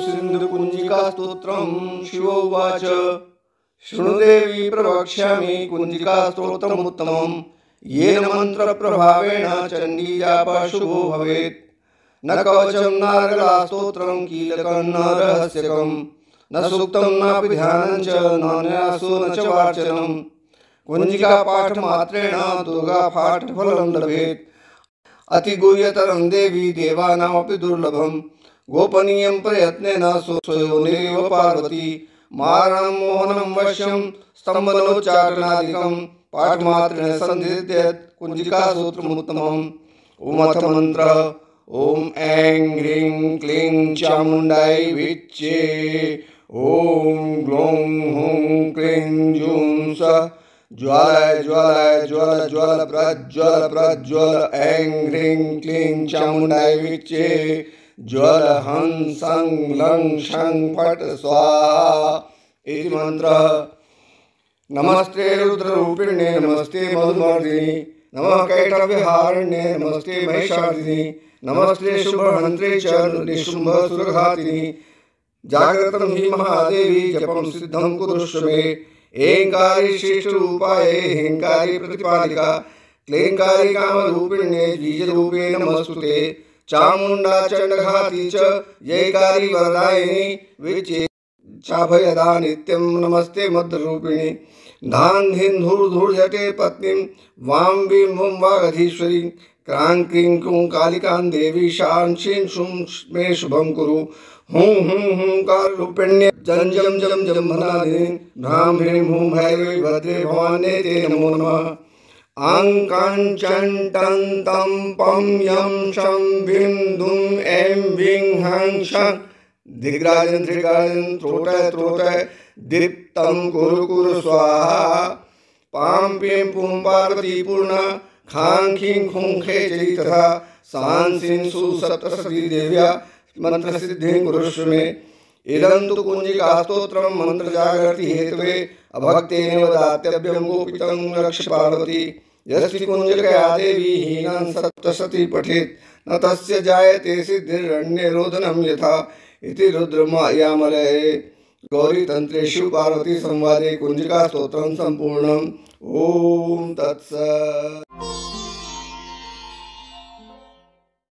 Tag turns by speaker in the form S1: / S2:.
S1: सिन्धुकुञ्जिकास्तोत्रं शिवोवाच। शृणुदेवी प्रवक्ष्यामि कुञ्जिकास्तोत्रमुत्तमं येन मन्त्रप्रभावेण चण्डीजापः शुभो भवेत्। न कवचं नारलास्तोत्रं कीलकं न रहस्यकं। न सूक्तं नापि ध्यानं च न न्यासो वार्चनं कुञ्जिकापाठमात्रेण दुर्गापाठफलं लभेत्। अतिगुह्यतरं देवी देवानामपि दुर्लभं गोपनीयं प्रयत्नेन स्वयोनिरेव पार्वती। मारणं, मोहनं, वश्यं स्तम्भनोच्चाटनादिकं पाठमात्रेण सन्धिद्यत् कुञ्जिकासूत्रमुत्तमम्। उमथ मन्त्रः ॐ ऐं ह्रीं क्लीं चामुण्डाय विच्चे ॐ ग्लौं हूँ क्लीं जूं सः ज्वालाय ज्वालाय ज्वल ज्वल, प्रज्वल प्रज्वल, ऐं ह्रीं क्लीं चामुण्डाय विच्चे ज्वल, हं, सं, लं, शं, फट्, स्वाहा इति मन्त्रः। नमस्ते रुद्ररूपिणे, नमस्ते मधुमर्दिनि, नमः कैटव्यहारण्ये नमस्ते महिषार्दिनि, नमस्ते शुभहन्त्रे च निशुम्भसुरघातिनि। जागृतं हि महादेवी, जपं सिद्धं कुरुष्व एङ्कारी श्रेष्ठरूपाय प्रतिपादिका, क्लेंकारी काम कामरूपिण्ये बीजरूपे नमस्तु ते चामुंडा चंडघाती च जयकारी वरदायिनी विचे चाभयदा नित्यं नमस्ते मद्रूपिणी धान् धिन् धूर् धूर्जटे पत्नीं वां वीं वुं वागधीश्वरी क्रां क्रीं क्रूं कालिकां देवी शां शीं शुं मे शुभं कुरु। हूँ हूँ हूँ कालरूपिण्ये जं जं जं जं भनादिनी भ्रां ह्रीं हूँ भैरवी भद्रे भवाने, ते नमो नमः। अङ्काञ्चण्टन्तं पं यं शं भिं दुं, ऐं वीं हं शं दिग्राजन् त्रिगाजन् त्रोटय त्रोटय दीप्तं कुरु कुरु स्वाहा। पां पीं पुं पार्वती पूर्णा खां खीं खुं तथा सां सीं सुसप्तसती देव्या मन्त्रसिद्धिं कुरुष्व मे इदं तु कुञ्जिकास्तोत्रं मन्त्रजागर्ति रक्ष पार्वती। यस्ति न तस्य जायते यथा। इति रुद्रमायामलये गौरीतन्त्रेषु पार्वतीसंवादे कुञ्जिकास्तोत्रं सम्पूर्णम्। ॐ तत्सत्